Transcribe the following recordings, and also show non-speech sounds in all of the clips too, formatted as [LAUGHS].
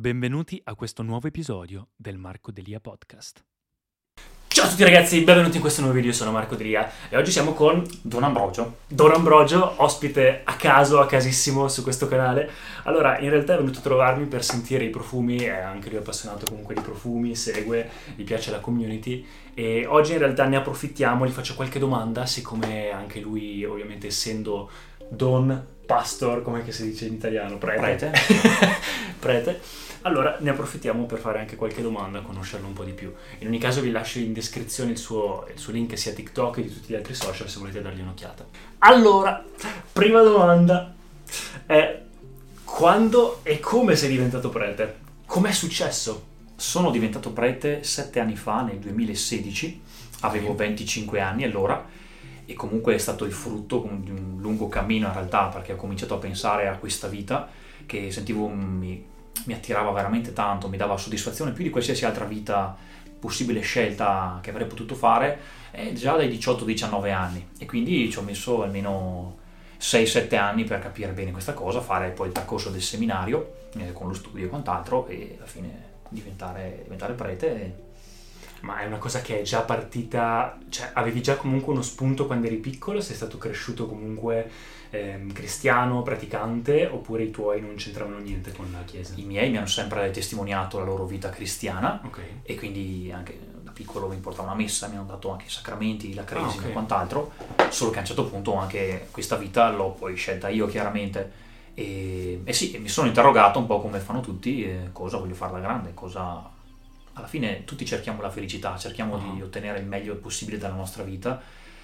Benvenuti a questo nuovo episodio del Marco Delia Podcast. Ciao a tutti ragazzi, benvenuti in questo nuovo video, sono Marco Delia e oggi siamo con Don Ambrogio. Don Ambrogio, ospite a caso, a casissimo su questo canale. Allora, in realtà è venuto a trovarmi per sentire i profumi, è anche lui appassionato comunque di profumi, segue, gli piace la community e oggi in realtà ne approfittiamo, gli faccio qualche domanda, siccome anche lui ovviamente essendo Don Pastor, come si dice in italiano? Prete. Prete. [LAUGHS] Prete. Allora ne approfittiamo per fare anche qualche domanda, conoscerlo un po' di più. In ogni caso vi lascio in descrizione il suo, il suo link sia TikTok che di tutti gli altri social se volete dargli un'occhiata. Allora, prima domanda è quando e come sei diventato prete? Com'è successo? Sono diventato prete sette anni fa, nel 2016, avevo 25 anni allora e comunque è stato il frutto di un lungo cammino in realtà perché ho cominciato a pensare a questa vita che sentivo mi, mi attirava veramente tanto, mi dava soddisfazione più di qualsiasi altra vita possibile scelta che avrei potuto fare eh, già dai 18-19 anni e quindi ci ho messo almeno 6-7 anni per capire bene questa cosa, fare poi il percorso del seminario eh, con lo studio e quant'altro e alla fine diventare, diventare prete. Ma è una cosa che è già partita, cioè avevi già comunque uno spunto quando eri piccolo, sei stato cresciuto comunque ehm, cristiano, praticante, oppure i tuoi non c'entravano niente con la Chiesa? I miei mi hanno sempre testimoniato la loro vita cristiana Ok. e quindi anche da piccolo mi portavo una messa, mi hanno dato anche i sacramenti, la cresima Ah, ok. e quant'altro, solo che a un certo punto anche questa vita l'ho poi scelta io chiaramente e, e sì, mi sono interrogato un po' come fanno tutti, eh, cosa voglio fare da grande, cosa... Alla fine tutti cerchiamo la felicità, cerchiamo di Ah. ottenere il meglio possibile dalla nostra vita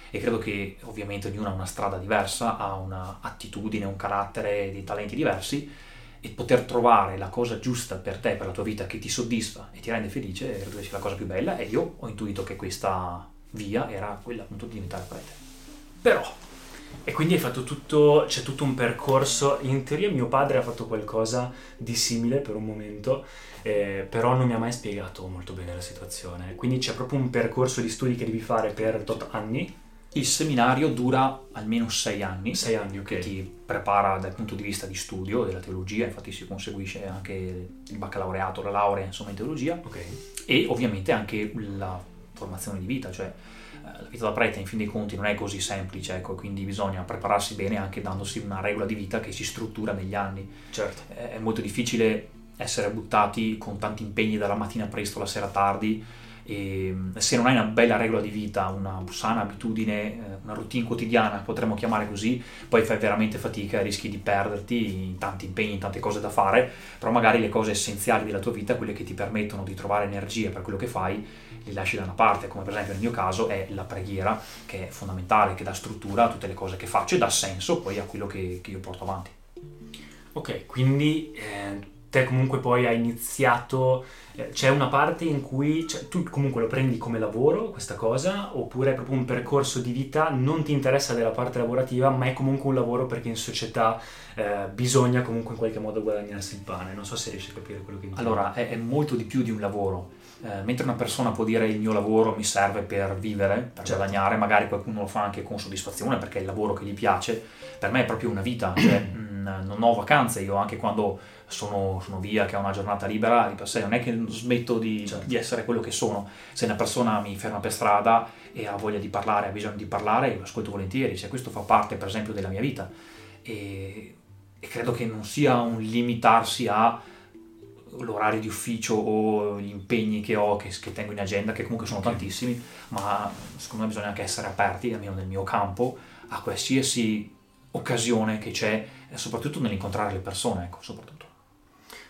e credo che ovviamente ognuno ha una strada diversa, ha un'attitudine, un carattere, dei talenti diversi e poter trovare la cosa giusta per te, per la tua vita, che ti soddisfa e ti rende felice, credo sia la cosa più bella e io ho intuito che questa via era quella appunto di diventare prete. Però, e quindi hai fatto tutto, c'è tutto un percorso, in teoria mio padre ha fatto qualcosa di simile per un momento, eh, però non mi ha mai spiegato molto bene la situazione, quindi c'è proprio un percorso di studi che devi fare per tot anni, Il seminario dura almeno sei anni, sei anni, che ok? ti prepara dal punto di vista di studio della teologia, infatti si conseguisce anche il baccalaureato, la laurea insomma in teologia. Ok, e ovviamente anche la formazione di vita, cioè la vita da prete in fin dei conti non è così semplice, ecco, quindi bisogna prepararsi bene anche dandosi una regola di vita che si struttura negli anni. certo. Eh, È molto difficile essere buttati con tanti impegni dalla mattina presto alla sera tardi e mm, se non hai una bella regola di vita, una sana abitudine, eh, una routine quotidiana, potremmo chiamare così, poi fai veramente fatica e rischi di perderti in tanti impegni, in tante cose da fare, però magari le cose essenziali della tua vita, quelle che ti permettono di trovare energia per quello che fai, li lasci da una parte, come per esempio nel mio caso è la preghiera, che è fondamentale, che dà struttura a tutte le cose che faccio e dà senso poi a quello che, che io porto avanti. Ok, quindi eh, te comunque poi hai iniziato, eh, c'è una parte in cui cioè, tu comunque lo prendi come lavoro questa cosa, oppure è proprio un percorso di vita, non ti interessa della parte lavorativa, ma è comunque un lavoro perché in società eh, bisogna comunque in qualche modo guadagnarsi il pane. Non so se riesci a capire quello che intendo. Allora, è, è molto di più di un lavoro. Eh, mentre una persona può dire il mio lavoro mi serve per vivere, per Certo. guadagnare, magari qualcuno lo fa anche con soddisfazione perché è il lavoro che gli piace, per me è proprio una vita, cioè, [CLEARS THROAT] mh, non ho vacanze, io anche quando sono, sono via, che ho una giornata libera, di per sé non è che smetto di, Certo. di essere quello che sono. Se una persona mi ferma per strada e ha voglia di parlare, ha bisogno di parlare, io lo ascolto volentieri, cioè, questo fa parte per esempio della mia vita. E, e credo che non sia un limitarsi a l'orario di ufficio o gli impegni che ho, che, che tengo in agenda, che comunque sono Ok. tantissimi, ma secondo me bisogna anche essere aperti, almeno nel mio campo, a qualsiasi occasione che c'è, soprattutto nell'incontrare le persone, ecco, soprattutto.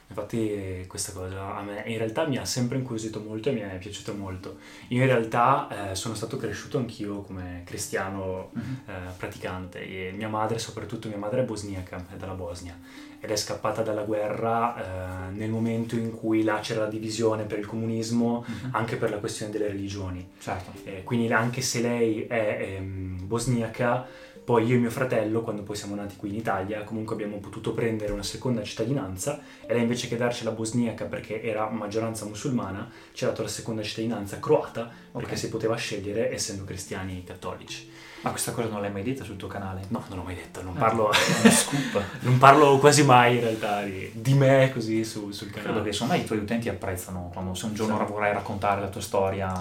Infatti questa cosa a me in realtà mi ha sempre incuriosito molto e mi è piaciuta molto. Io in realtà eh, sono stato cresciuto anch'io come cristiano Mhm. eh, praticante e mia madre, soprattutto mia madre è bosniaca, è dalla Bosnia ed è scappata dalla guerra eh, nel momento in cui là c'era la divisione per il comunismo Mhm. anche per la questione delle religioni. Certo. Eh, quindi anche se lei è ehm, bosniaca, poi io e mio fratello, quando poi siamo nati qui in Italia, comunque abbiamo potuto prendere una seconda cittadinanza e lei invece che darci la bosniaca perché era maggioranza musulmana, ci ha dato la seconda cittadinanza croata perché Ok. si poteva scegliere essendo cristiani cattolici. Ma questa cosa non l'hai mai detta sul tuo canale? No, non l'ho mai detto, non Ah, parlo, [LAUGHS] scoop. non parlo quasi mai in realtà di, di me così su- sul Credo canale. che insomma i tuoi utenti apprezzano quando se un giorno Sì. vorrai raccontare la tua storia,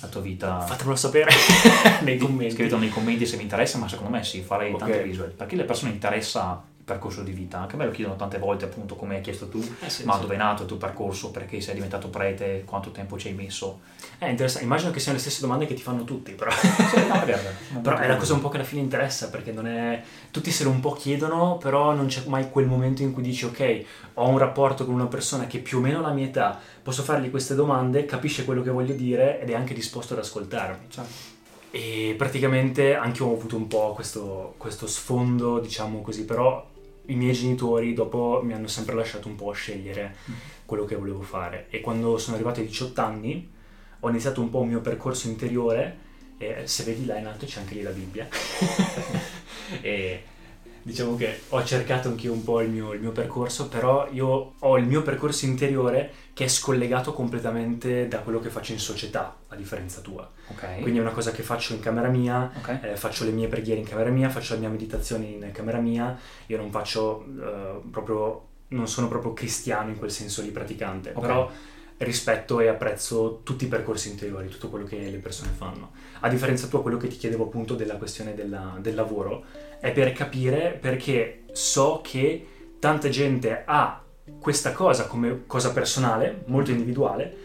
la tua vita. Fatemelo sapere [LAUGHS] nei commenti. Scrivetelo nei commenti se vi interessa, ma secondo me sì, farei Ok. tante visual. Perché le persone interessa percorso di vita. Anche a me lo chiedono tante volte, appunto, come hai chiesto tu, Eh sì, ma sì. dove è nato il tuo percorso, perché sei diventato prete, quanto tempo ci hai messo. È interessante, immagino che siano le stesse domande che ti fanno tutti, però. Sì, no, è vero. Però è la cosa un po' che alla fine interessa, perché non è... Tutti se lo un po' chiedono, però non c'è mai quel momento in cui dici ok, ho un rapporto con una persona che più o meno ha la mia età, posso fargli queste domande, capisce quello che voglio dire ed è anche disposto ad ascoltarmi. Certo. E praticamente anche io ho avuto un po' questo, questo sfondo, diciamo così, però i miei genitori dopo mi hanno sempre lasciato un po' scegliere quello che volevo fare. E quando sono arrivato ai 18 anni ho iniziato un po' un mio percorso interiore e se vedi là in alto c'è anche lì la Bibbia. [LAUGHS] e diciamo che ho cercato anch'io un po' il mio, il mio percorso, però io ho il mio percorso interiore che è scollegato completamente da quello che faccio in società, a differenza tua. Ok. Quindi è una cosa che faccio in camera mia, Ok. eh, faccio le mie preghiere in camera mia, faccio la mia meditazione in camera mia, io non faccio eh, proprio, non sono proprio cristiano in quel senso lì praticante, Ok. però rispetto e apprezzo tutti i percorsi interiori, tutto quello che le persone fanno. A differenza tua, quello che ti chiedevo appunto della questione della- del lavoro, è per capire perché so che tanta gente ha questa cosa come cosa personale, molto individuale,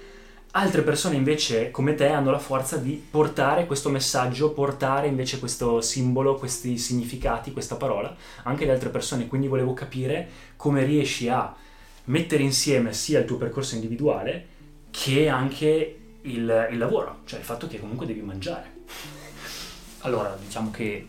altre persone invece come te hanno la forza di portare questo messaggio, portare invece questo simbolo, questi significati, questa parola anche alle altre persone. Quindi volevo capire come riesci a mettere insieme sia il tuo percorso individuale che anche il, il lavoro, cioè il fatto che comunque devi mangiare. Allora, diciamo che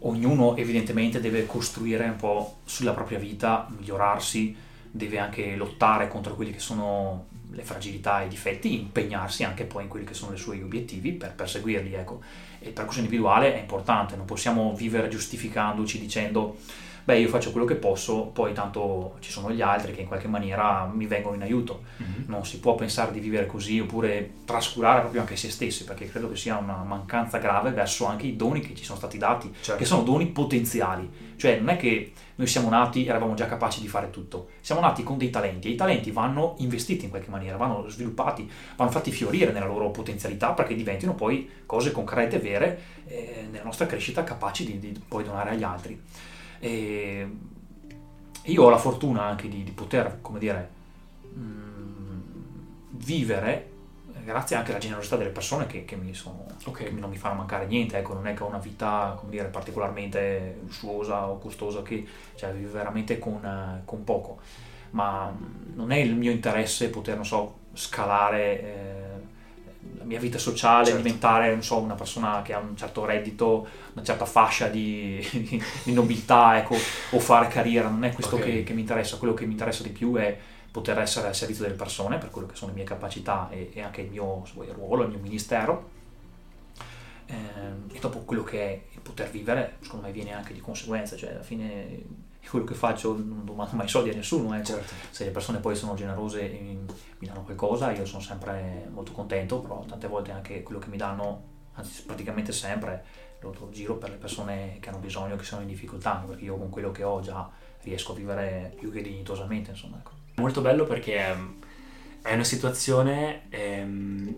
ognuno evidentemente deve costruire un po' sulla propria vita, migliorarsi, deve anche lottare contro quelli che sono le fragilità e i difetti, impegnarsi anche poi in quelli che sono i suoi obiettivi per perseguirli, ecco. Il percorso individuale è importante, non possiamo vivere giustificandoci dicendo beh io faccio quello che posso, poi tanto ci sono gli altri che in qualche maniera mi vengono in aiuto. Non si può pensare di vivere così oppure trascurare proprio anche se stessi, perché credo che sia una mancanza grave verso anche i doni che ci sono stati dati, Certo. che sono doni potenziali. Cioè non è che noi siamo nati e eravamo già capaci di fare tutto, siamo nati con dei talenti e i talenti vanno investiti in qualche maniera, vanno sviluppati, vanno fatti fiorire nella loro potenzialità perché diventino poi cose concrete, vere, eh, nella nostra crescita, capaci di, di poi donare agli altri. E io ho la fortuna anche di, di poter, come dire, mh, vivere eh, grazie anche alla generosità delle persone che, che mi sono, Ok. che non mi fanno mancare niente, ecco, non è che ho una vita, come dire, particolarmente lussuosa o costosa, che cioè, vivo veramente con, eh, con poco, ma non è il mio interesse poter, non so, scalare eh, la mia vita sociale, Certo. diventare, non so, una persona che ha un certo reddito, una certa fascia di, di nobiltà, ecco, o fare carriera, non è questo Ok. che, che mi interessa, quello che mi interessa di più è poter essere al servizio delle persone per quello che sono le mie capacità e, e anche il mio vuoi, ruolo, il mio ministero. Ehm, e dopo quello che è il poter vivere, secondo me viene anche di conseguenza, cioè alla fine quello che faccio non domando mai soldi a nessuno, ecco. Certo. se le persone poi sono generose e mi, danno qualcosa, io sono sempre molto contento, però tante volte anche quello che mi danno, anzi praticamente sempre, lo, giro per le persone che hanno bisogno, che sono in difficoltà, perché io con quello che ho già riesco a vivere più che dignitosamente, insomma. Ecco. Molto bello perché ehm, è una situazione ehm,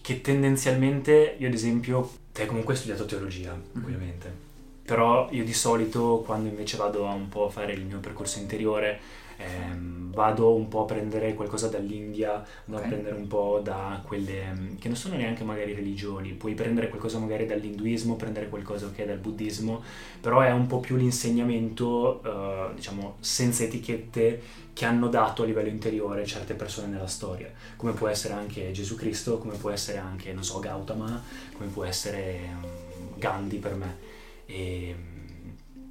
che tendenzialmente, io ad esempio, te comunque hai studiato teologia, ovviamente, però io di solito quando invece vado a un po' a fare il mio percorso interiore, ehm, vado un po' a prendere qualcosa dall'India, vado Ok. a prendere un po' da quelle mm, che non sono neanche magari religioni, puoi prendere qualcosa magari dall'induismo, prendere qualcosa che è dal buddismo, però è un po' più l'insegnamento, eh, diciamo, senza etichette che hanno dato a livello interiore certe persone nella storia, come può essere anche Gesù Cristo, come può essere anche, non so, Gautama, come può essere mm, Gandhi per me. E mm,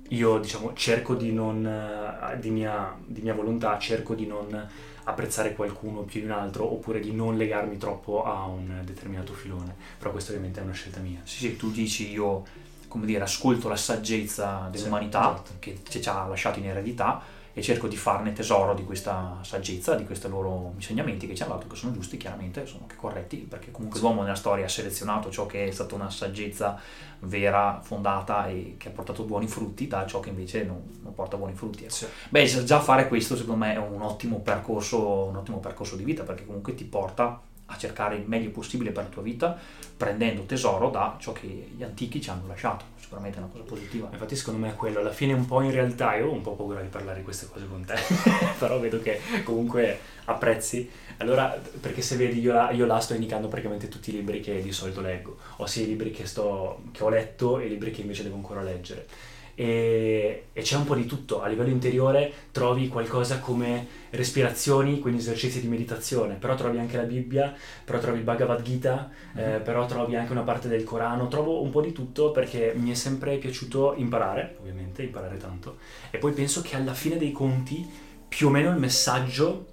io, diciamo, cerco di non, eh, di mia, di mia volontà, cerco di non apprezzare qualcuno più di un altro oppure di non legarmi troppo a un determinato filone, però questa ovviamente è una scelta mia. Sì, sì, tu dici io, come dire, ascolto la saggezza dell'umanità esatto. che ci ha lasciato in eredità e cerco di farne tesoro di questa saggezza, di questi loro insegnamenti che ci hanno dato, che sono giusti, chiaramente, sono anche corretti, perché comunque l'uomo nella storia ha selezionato ciò che è stata una saggezza vera, fondata e che ha portato buoni frutti da ciò che invece non, non porta buoni frutti. ecco. Beh, già fare questo secondo me è un ottimo percorso, un ottimo percorso di vita, perché comunque ti porta a cercare il meglio possibile per la tua vita, prendendo tesoro da ciò che gli antichi ci hanno lasciato. Sicuramente è una cosa positiva. Infatti secondo me è quello, alla fine un po' in realtà io ho un po' paura di parlare di queste cose con te, [LAUGHS] però vedo che comunque apprezzi. Allora, perché se vedi io là, io là sto indicando praticamente tutti i libri che di solito leggo, ossia i libri che, sto, che ho letto e i libri che invece devo ancora leggere. E, e c'è un po' di tutto, a livello interiore trovi qualcosa come respirazioni, quindi esercizi di meditazione, però trovi anche la Bibbia, però trovi il Bhagavad Gita, eh, però trovi anche una parte del Corano, trovo un po' di tutto perché mi è sempre piaciuto imparare, ovviamente, imparare tanto, e poi penso che alla fine dei conti più o meno il messaggio,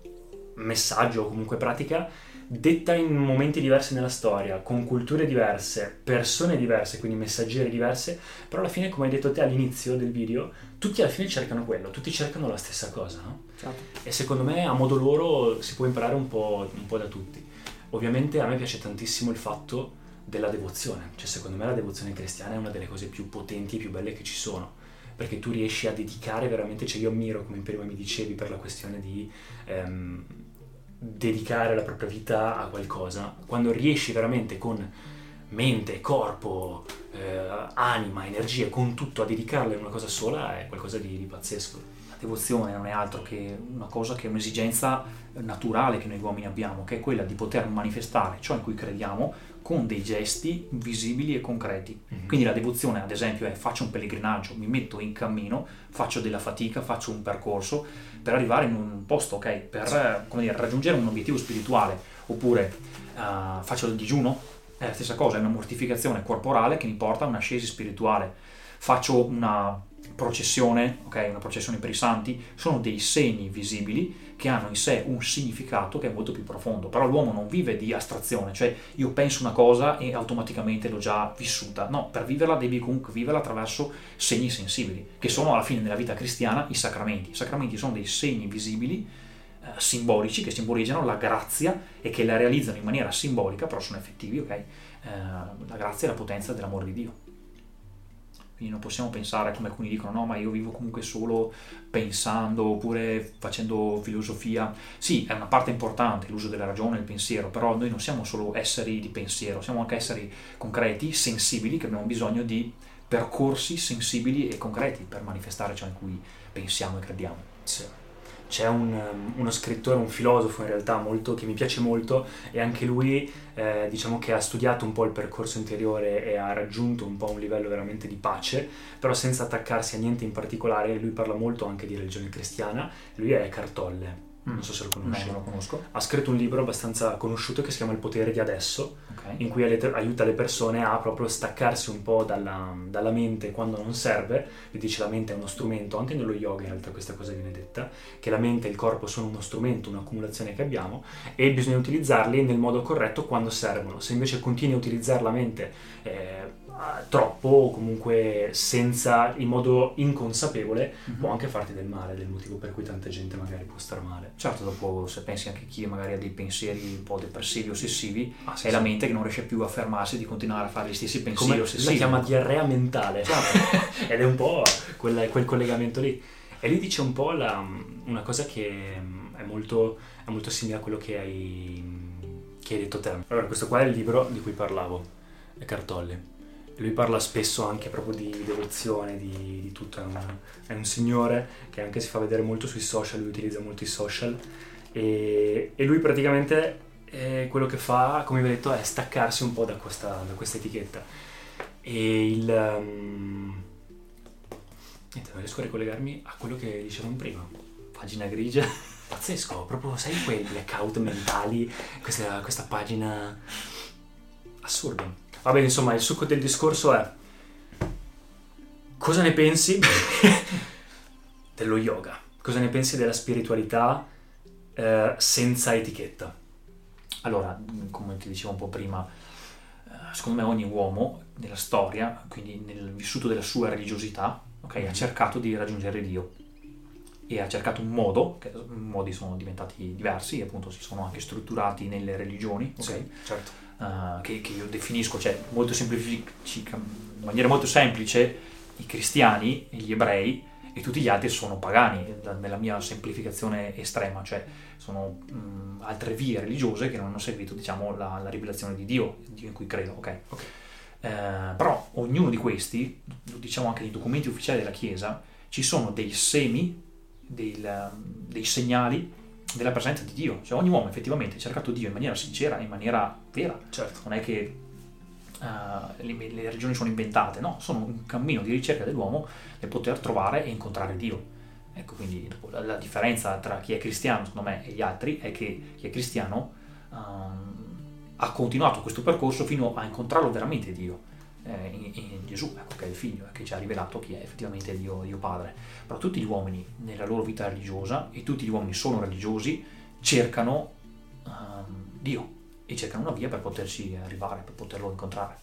messaggio o comunque pratica, detta in momenti diversi nella storia, con culture diverse, persone diverse, quindi messaggeri diverse, però alla fine, come hai detto te all'inizio del video, tutti alla fine cercano quello, tutti cercano la stessa cosa, no? E secondo me a modo loro si può imparare un po', un po' da tutti. Ovviamente a me piace tantissimo il fatto della devozione, cioè secondo me la devozione cristiana è una delle cose più potenti e più belle che ci sono, perché tu riesci a dedicare veramente, cioè io ammiro come prima mi dicevi per la questione di ehm, dedicare la propria vita a qualcosa, quando riesci veramente con mente, corpo, eh, anima, energie, con tutto a dedicarla a una cosa sola è qualcosa di, di pazzesco. Devozione non è altro che una cosa che è un'esigenza naturale che noi uomini abbiamo, che è quella di poter manifestare ciò in cui crediamo con dei gesti visibili e concreti. Mhm. Quindi la devozione, ad esempio, è faccio un pellegrinaggio, mi metto in cammino, faccio della fatica, faccio un percorso per arrivare in un posto, ok? Per come dire, raggiungere un obiettivo spirituale. Oppure eh, faccio il digiuno, è la stessa cosa, è una mortificazione corporale che mi porta a un'ascesi spirituale. Faccio una processione, ok? Una processione per i santi, sono dei segni visibili che hanno in sé un significato che è molto più profondo. Però l'uomo non vive di astrazione, cioè io penso una cosa e automaticamente l'ho già vissuta. No, per viverla devi comunque viverla attraverso segni sensibili, che sono alla fine nella vita cristiana i sacramenti. I sacramenti sono dei segni visibili, eh, simbolici, che simboleggiano la grazia e che la realizzano in maniera simbolica, però sono effettivi, ok? Eh, la grazia e la potenza dell'amore di Dio. Quindi non possiamo pensare come alcuni dicono, no, ma io vivo comunque solo pensando oppure facendo filosofia. Sì, è una parte importante l'uso della ragione, il pensiero, però noi non siamo solo esseri di pensiero, siamo anche esseri concreti, sensibili, che abbiamo bisogno di percorsi sensibili e concreti per manifestare ciò in cui pensiamo e crediamo. Sì. C'è un, um, uno scrittore, un filosofo in realtà molto, che mi piace molto e anche lui eh, diciamo che ha studiato un po' il percorso interiore e ha raggiunto un po' un livello veramente di pace, però senza attaccarsi a niente in particolare, lui parla molto anche di religione cristiana, lui è Eckhart Tolle, non so se lo No, conosci. non lo conosco. Ha scritto un libro abbastanza conosciuto che si chiama Il potere di adesso, Ok. in cui aiuta le persone a proprio staccarsi un po' dalla, dalla mente quando non serve. Lui dice la mente è uno strumento, anche nello yoga in realtà questa cosa viene detta, che la mente e il corpo sono uno strumento, un'accumulazione che abbiamo e bisogna utilizzarli nel modo corretto quando servono. Se invece continui a utilizzare la mente eh, troppo o comunque senza, in modo inconsapevole, Mhm. può anche farti del male, del motivo per cui tanta gente magari può star male. Certo, dopo se pensi anche a chi magari ha dei pensieri un po' depressivi, ossessivi, Ah, sì, è la sì. mente che non riesce più a fermarsi di continuare a fare gli stessi pensieri come la ossessivi. chiama diarrea mentale Certo. [LAUGHS] ed è un po' quel, quel collegamento lì e lì dice un po' la- una cosa che mm, è molto, è molto simile a quello che hai, che hai detto te allora questo qua è il libro di cui parlavo è Cartolle lui parla spesso anche proprio di devozione, di, di tutto, è un, è un, signore che anche si fa vedere molto sui social, lui utilizza molto i social e, e lui praticamente quello che fa, come vi ho detto, è staccarsi un po' da questa, da questa etichetta. E il... Um, niente, non riesco a ricollegarmi a quello che dicevamo prima. Pagina grigia. Pazzesco, proprio sai quei blackout mentali, questa, questa pagina assurda. Va bene, insomma, il succo del discorso è cosa ne pensi [LAUGHS] dello yoga? Cosa ne pensi della spiritualità eh, senza etichetta? Allora, come ti dicevo un po' prima, eh, secondo me ogni uomo nella storia, quindi nel vissuto della sua religiosità, okay, ha mm-hmm. cercato di raggiungere Dio e ha cercato un modo, che i modi sono diventati diversi, appunto si sono anche strutturati nelle religioni, okay? sì, certo. Uh, che, che, io definisco, cioè molto semplici, in maniera molto semplice, i cristiani, gli ebrei e tutti gli altri sono pagani, nella mia semplificazione estrema, cioè sono mh, altre vie religiose che non hanno seguito diciamo, la, la rivelazione di Dio, Dio in cui credo, ok? okay. Eh, però ognuno di questi, lo diciamo anche nei documenti ufficiali della Chiesa, ci sono dei semi del, dei segnali della presenza di Dio. Cioè ogni uomo effettivamente ha cercato Dio in maniera sincera, in maniera vera. Certo. Non è che uh, le, le religioni sono inventate, no, sono un cammino di ricerca dell'uomo per poter trovare e incontrare Dio. Ecco, quindi la, la differenza tra chi è cristiano, secondo me, e gli altri è che chi è cristiano um, ha continuato questo percorso fino a incontrarlo veramente Dio eh, in, in, Gesù, ecco, che è il figlio, che ci ha rivelato chi è effettivamente Dio, Dio Padre. Però tutti gli uomini nella loro vita religiosa, e tutti gli uomini sono religiosi, cercano um, Dio e cercano una via per poterci arrivare, per poterlo incontrare.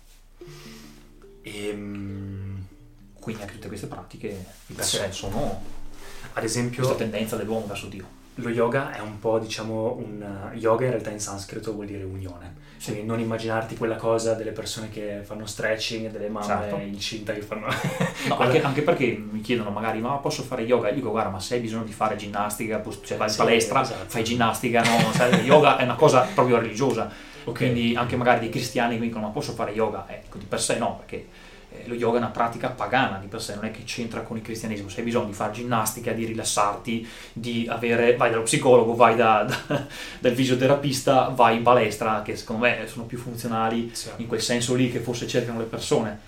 E, um, quindi anche tutte queste pratiche di per sé sono ad esempio questa tendenza dell'uomo verso Dio lo yoga è un po', diciamo, un yoga in realtà in sanscrito vuol dire unione. Quindi non immaginarti quella cosa delle persone che fanno stretching, delle mamme certo. incinta che fanno... no, [LAUGHS] anche, anche, perché mi chiedono magari, ma posso fare yoga? E dico, guarda, ma se hai bisogno di fare ginnastica, cioè vai in sì, palestra, esatto. fai ginnastica, no? Sai, yoga è una cosa proprio religiosa. Okay. Quindi anche magari dei cristiani mi dicono, ma posso fare yoga? Ecco, di per sé no, perché eh, lo yoga è una pratica pagana di per sé, non è che c'entra con il cristianesimo, se hai bisogno di fare ginnastica, di rilassarti, di avere, vai dallo psicologo, vai da, [LAUGHS] da, dal fisioterapista, vai in palestra, che secondo me sono più funzionali sì. in quel senso lì che forse cercano le persone,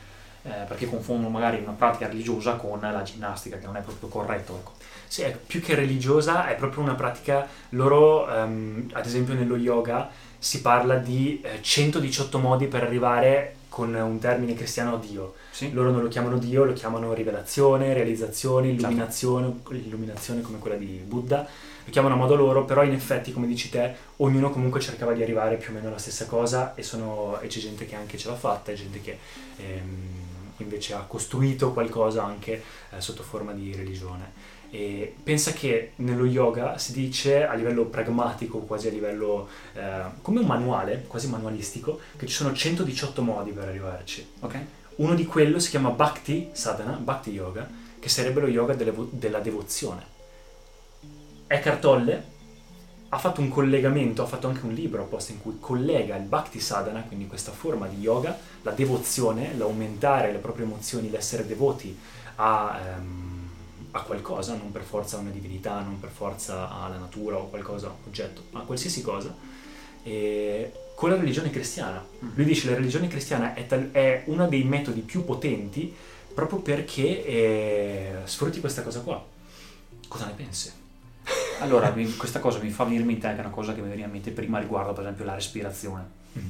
eh, perché confondono magari una pratica religiosa con la ginnastica, che non è proprio corretto. Ecco. Sì, più che religiosa, è proprio una pratica, loro, um, ad esempio nello yoga, si parla di eh, 118 modi per arrivare con un termine cristiano Dio. Sì. Loro non lo chiamano Dio, lo chiamano rivelazione, realizzazione, certo. illuminazione, illuminazione come quella di Buddha. Lo chiamano a modo loro, però in effetti, come dici te, ognuno comunque cercava di arrivare più o meno alla stessa cosa e, sono, e c'è gente che anche ce l'ha fatta, e gente che ehm, invece ha costruito qualcosa anche eh, sotto forma di religione. E pensa che nello yoga si dice a livello pragmatico, quasi a livello eh, come un manuale, quasi manualistico, che ci sono 118 modi per arrivarci. Okay. Uno di quello si chiama Bhakti Sadhana, Bhakti Yoga, che sarebbe lo yoga della devozione. Eckhart Tolle ha fatto un collegamento, ha fatto anche un libro apposta in cui collega il Bhakti Sadhana, quindi questa forma di yoga, la devozione, l'aumentare le proprie emozioni, l'essere devoti a... Um, a qualcosa, non per forza a una divinità, non per forza alla natura o qualcosa, oggetto, ma a qualsiasi cosa, e con la religione cristiana. Mm. Lui dice che la religione cristiana è, tal- è uno dei metodi più potenti proprio perché eh, sfrutti questa cosa qua. Cosa ne pensi? Allora, questa cosa mi fa venire in mente anche una cosa che mi veniva in mente prima riguardo per esempio la respirazione. Mm.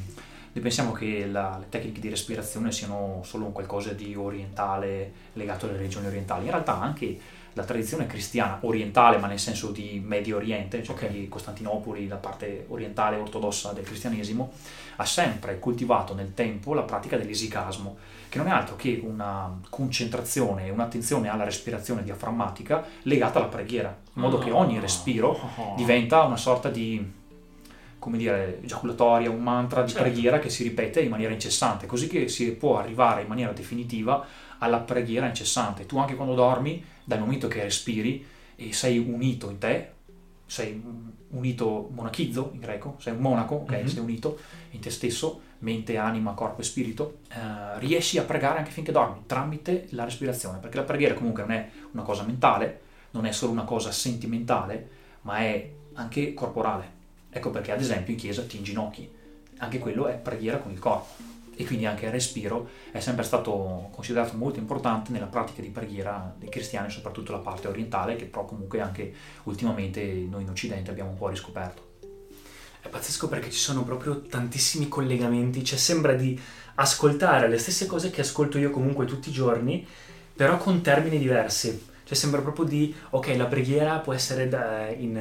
Noi pensiamo che la, le tecniche di respirazione siano solo un qualcosa di orientale legato alle regioni orientali. In realtà anche la tradizione cristiana orientale, ma nel senso di Medio Oriente, cioè okay. di Costantinopoli, la parte orientale ortodossa del cristianesimo, ha sempre coltivato nel tempo la pratica dell'esicasmo, che non è altro che una concentrazione e un'attenzione alla respirazione diaframmatica legata alla preghiera, in modo che ogni respiro ah. diventa una sorta di come dire, giaculatoria, un mantra di certo. preghiera che si ripete in maniera incessante, così che si può arrivare in maniera definitiva alla preghiera incessante. Tu anche quando dormi, dal momento che respiri e sei unito in te, sei unito, monachizzo in greco, sei un monaco, ok? Mhm. Sei unito in te stesso, mente, anima, corpo e spirito, eh, riesci a pregare anche finché dormi, tramite la respirazione, perché la preghiera comunque non è una cosa mentale, non è solo una cosa sentimentale, ma è anche corporale. Ecco perché ad esempio in chiesa ti inginocchi, anche quello è preghiera con il corpo. E quindi anche il respiro è sempre stato considerato molto importante nella pratica di preghiera dei cristiani, soprattutto la parte orientale, che però comunque anche ultimamente noi in Occidente abbiamo un po' riscoperto. È pazzesco perché ci sono proprio tantissimi collegamenti, cioè sembra di ascoltare le stesse cose che ascolto io comunque tutti i giorni, però con termini diversi. Cioè sembra proprio di, ok, la preghiera può essere da- in,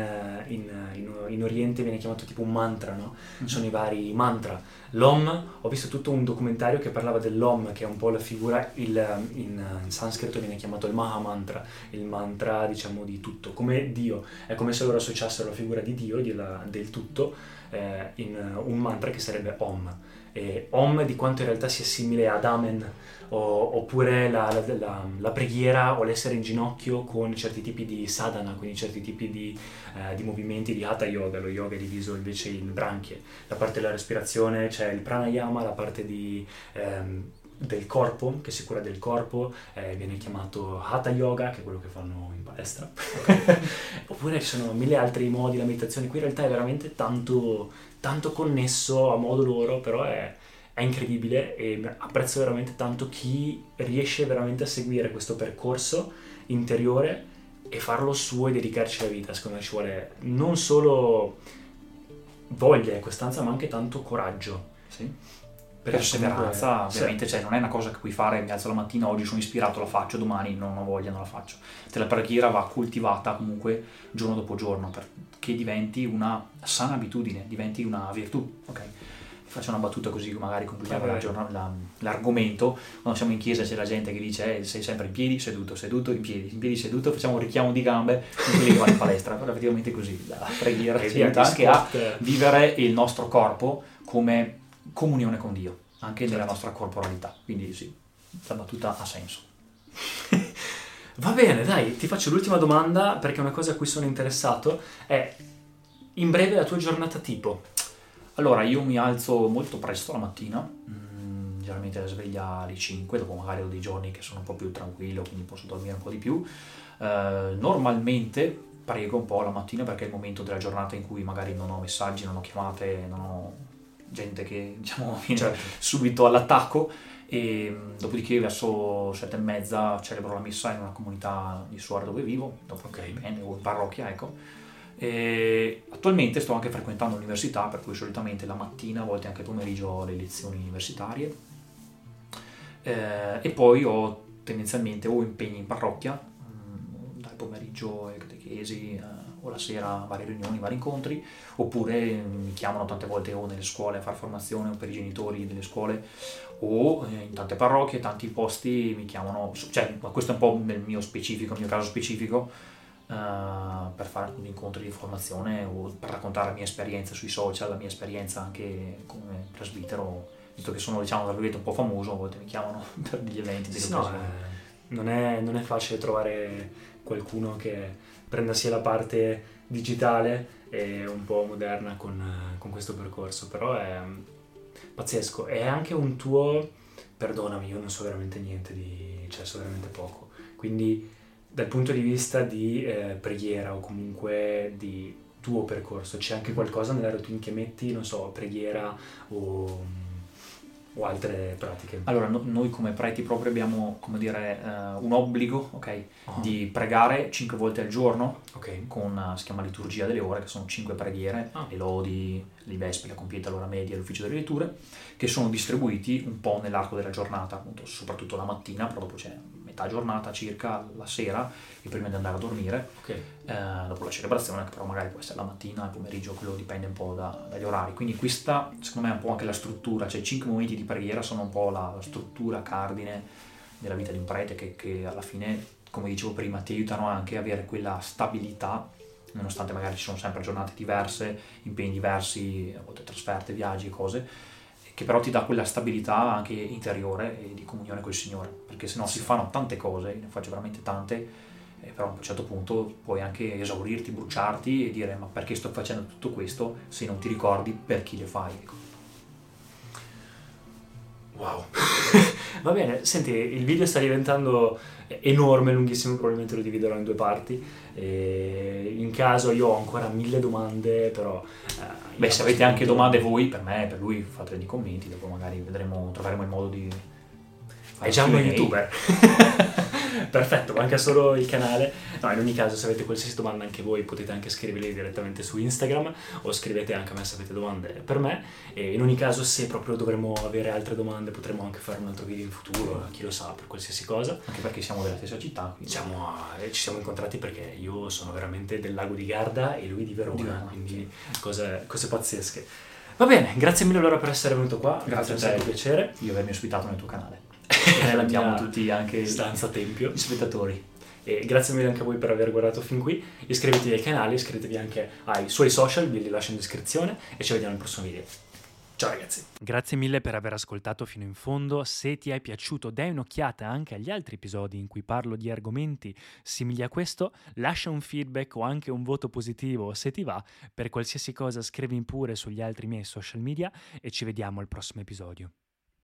in- in- in Oriente viene chiamato tipo un mantra, no? Sono i vari mantra. L'Om, ho visto tutto un documentario che parlava dell'Om, che è un po' la figura, il, in, in sanscrito viene chiamato il Maha Mantra, il mantra diciamo di tutto, come Dio. È come se loro associassero la figura di Dio, della- del tutto, eh, in un mantra che sarebbe Om. E Om di quanto in realtà sia simile ad Amen, o- oppure la, la- la- la preghiera o l'essere in ginocchio con certi tipi di sadhana, quindi certi tipi di, eh, di movimenti di Hatha Yoga, lo yoga è diviso invece in branchie. La parte della respirazione c'è il pranayama, la parte di, ehm, del corpo, che si cura del corpo, eh, viene chiamato Hatha Yoga, che è quello che fanno in palestra. [LAUGHS] Oppure ci sono mille altri modi, la meditazione, qui in realtà è veramente tanto, tanto connesso a modo loro, però è, è incredibile e apprezzo veramente tanto chi riesce veramente a seguire questo percorso interiore e farlo suo e dedicarci la vita. Secondo me ci vuole non solo voglia e costanza, ma anche tanto coraggio. Sì. Perseveranza, comunque- ovviamente, cioè, non è una cosa che puoi fare, mi alzo la mattina, oggi sono ispirato, la faccio, domani non ho voglia, non la faccio. Cioè, la preghiera va coltivata comunque giorno dopo giorno perché diventi una sana abitudine, diventi una virtù, ok? Faccio una battuta così, magari concludiamo la vai. giorna- la- l'argomento. Quando siamo in chiesa c'è la gente che dice eh, sei sempre in piedi, seduto, seduto, in piedi, in piedi, seduto, facciamo un richiamo di gambe, come quelli che vanno in palestra. Però effettivamente così, la preghiera ci aiuta anche a vivere il nostro corpo come comunione con Dio, anche nella Certo. nostra corporalità. Quindi sì, la battuta ha senso. [LAUGHS] Va bene, dai, ti faccio l'ultima domanda perché una cosa a cui sono interessato è in breve la tua giornata tipo. Allora, io mi alzo molto presto la mattina, mm, generalmente la sveglia alle 5, dopo magari ho dei giorni che sono un po' più tranquillo, quindi posso dormire un po' di più. Eh, normalmente prego un po' la mattina perché è il momento della giornata in cui magari non ho messaggi, non ho chiamate, non ho gente che [LAUGHS] diciamo viene Certo. subito all'attacco e dopodiché verso sette e mezza celebro la messa in una comunità di Suara dove vivo, dopo Ok. dipende, o in parrocchia, ecco. E attualmente sto anche frequentando l'università, per cui solitamente la mattina, a volte anche pomeriggio ho le lezioni universitarie. Eh, e poi ho tendenzialmente o impegni in parrocchia, pomeriggio ai catechesi, eh, o la sera varie riunioni, vari incontri, oppure mi chiamano tante volte o nelle scuole a fare formazione o per i genitori delle scuole o eh, in tante parrocchie, tanti posti mi chiamano, cioè ma questo è un po' nel mio specifico, nel mio caso specifico, eh, per fare alcuni incontri di formazione o per raccontare la mia esperienza sui social, la mia esperienza anche come presbitero, visto che sono diciamo tra virgolette un po' famoso, a volte mi chiamano [LAUGHS] per degli eventi, Sì, no, eh, non, è, non è facile trovare qualcuno che prenda sia la parte digitale e un po' moderna con, eh, con questo percorso, però è mm, pazzesco. È anche un tuo, perdonami, io non so veramente niente di, cioè so veramente poco, quindi dal punto di vista di eh, preghiera o comunque di tuo percorso, c'è anche qualcosa nella routine che metti, non so, preghiera o, o altre pratiche? Allora, no- noi come preti proprio abbiamo, come dire, eh, un obbligo, ok, Ah, di pregare cinque volte al giorno ok. con, eh, si chiama liturgia delle ore, che sono cinque preghiere, Ah. le lodi, le vespe, la compieta, l'ora media, l'ufficio delle letture, che sono distribuiti un po' nell'arco della giornata, appunto, soprattutto la mattina, però dopo c'è metà giornata circa, la sera, e prima di andare a dormire, Ok. eh, dopo la celebrazione, che però magari può essere la mattina, il pomeriggio, quello dipende un po' da- dagli orari. Quindi questa, secondo me, è un po' anche la struttura, cioè i cinque momenti di preghiera sono un po' la, la struttura cardine della vita di un prete che, che alla fine, come dicevo prima, ti aiutano anche a avere quella stabilità, nonostante magari ci sono sempre giornate diverse, impegni diversi, a volte trasferte, viaggi e cose, che però ti dà quella stabilità anche interiore e di comunione col Signore, perché se no si fanno tante cose, ne faccio veramente tante, eh, però a un certo punto puoi anche esaurirti, bruciarti e dire ma perché sto facendo tutto questo se non ti ricordi per chi le fai. Ecco. Wow. [LAUGHS] Va bene, senti, il video sta diventando enorme, lunghissimo, probabilmente lo dividerò in due parti. E in caso io ho ancora mille domande, però... Eh, Beh, se avete anche domande voi, per me, per lui, fatele nei commenti, dopo magari vedremo, troveremo il modo di... È già uno youtuber. [LAUGHS] Perfetto, manca solo il canale. No, in ogni caso, se avete qualsiasi domanda anche voi, potete anche scriverli direttamente su Instagram o scrivete anche a me se avete domande per me. E in ogni caso, se proprio dovremmo avere altre domande, potremo anche fare un altro video in futuro, chi lo sa, per qualsiasi cosa. Anche perché siamo della stessa città. Siamo, eh, ci siamo incontrati perché io sono veramente del lago di Garda e lui di Verona, di Verona quindi cose, cose pazzesche. Va bene, grazie mille allora per essere venuto qua, grazie a te, un piacere. Di avermi ospitato nel tuo canale. Salutiamo tutti anche stanza tempio gli spettatori e grazie mille anche a voi per aver guardato fin qui iscrivetevi ai canali iscrivetevi anche ai suoi social vi li lascio in descrizione e ci vediamo nel prossimo video Ciao ragazzi. Grazie mille per aver ascoltato fino in fondo. Se ti è piaciuto, dai un'occhiata anche agli altri episodi in cui parlo di argomenti simili a questo. Lascia un feedback o anche un voto positivo se ti va. Per qualsiasi cosa scrivi pure sugli altri miei social media e ci vediamo al prossimo episodio.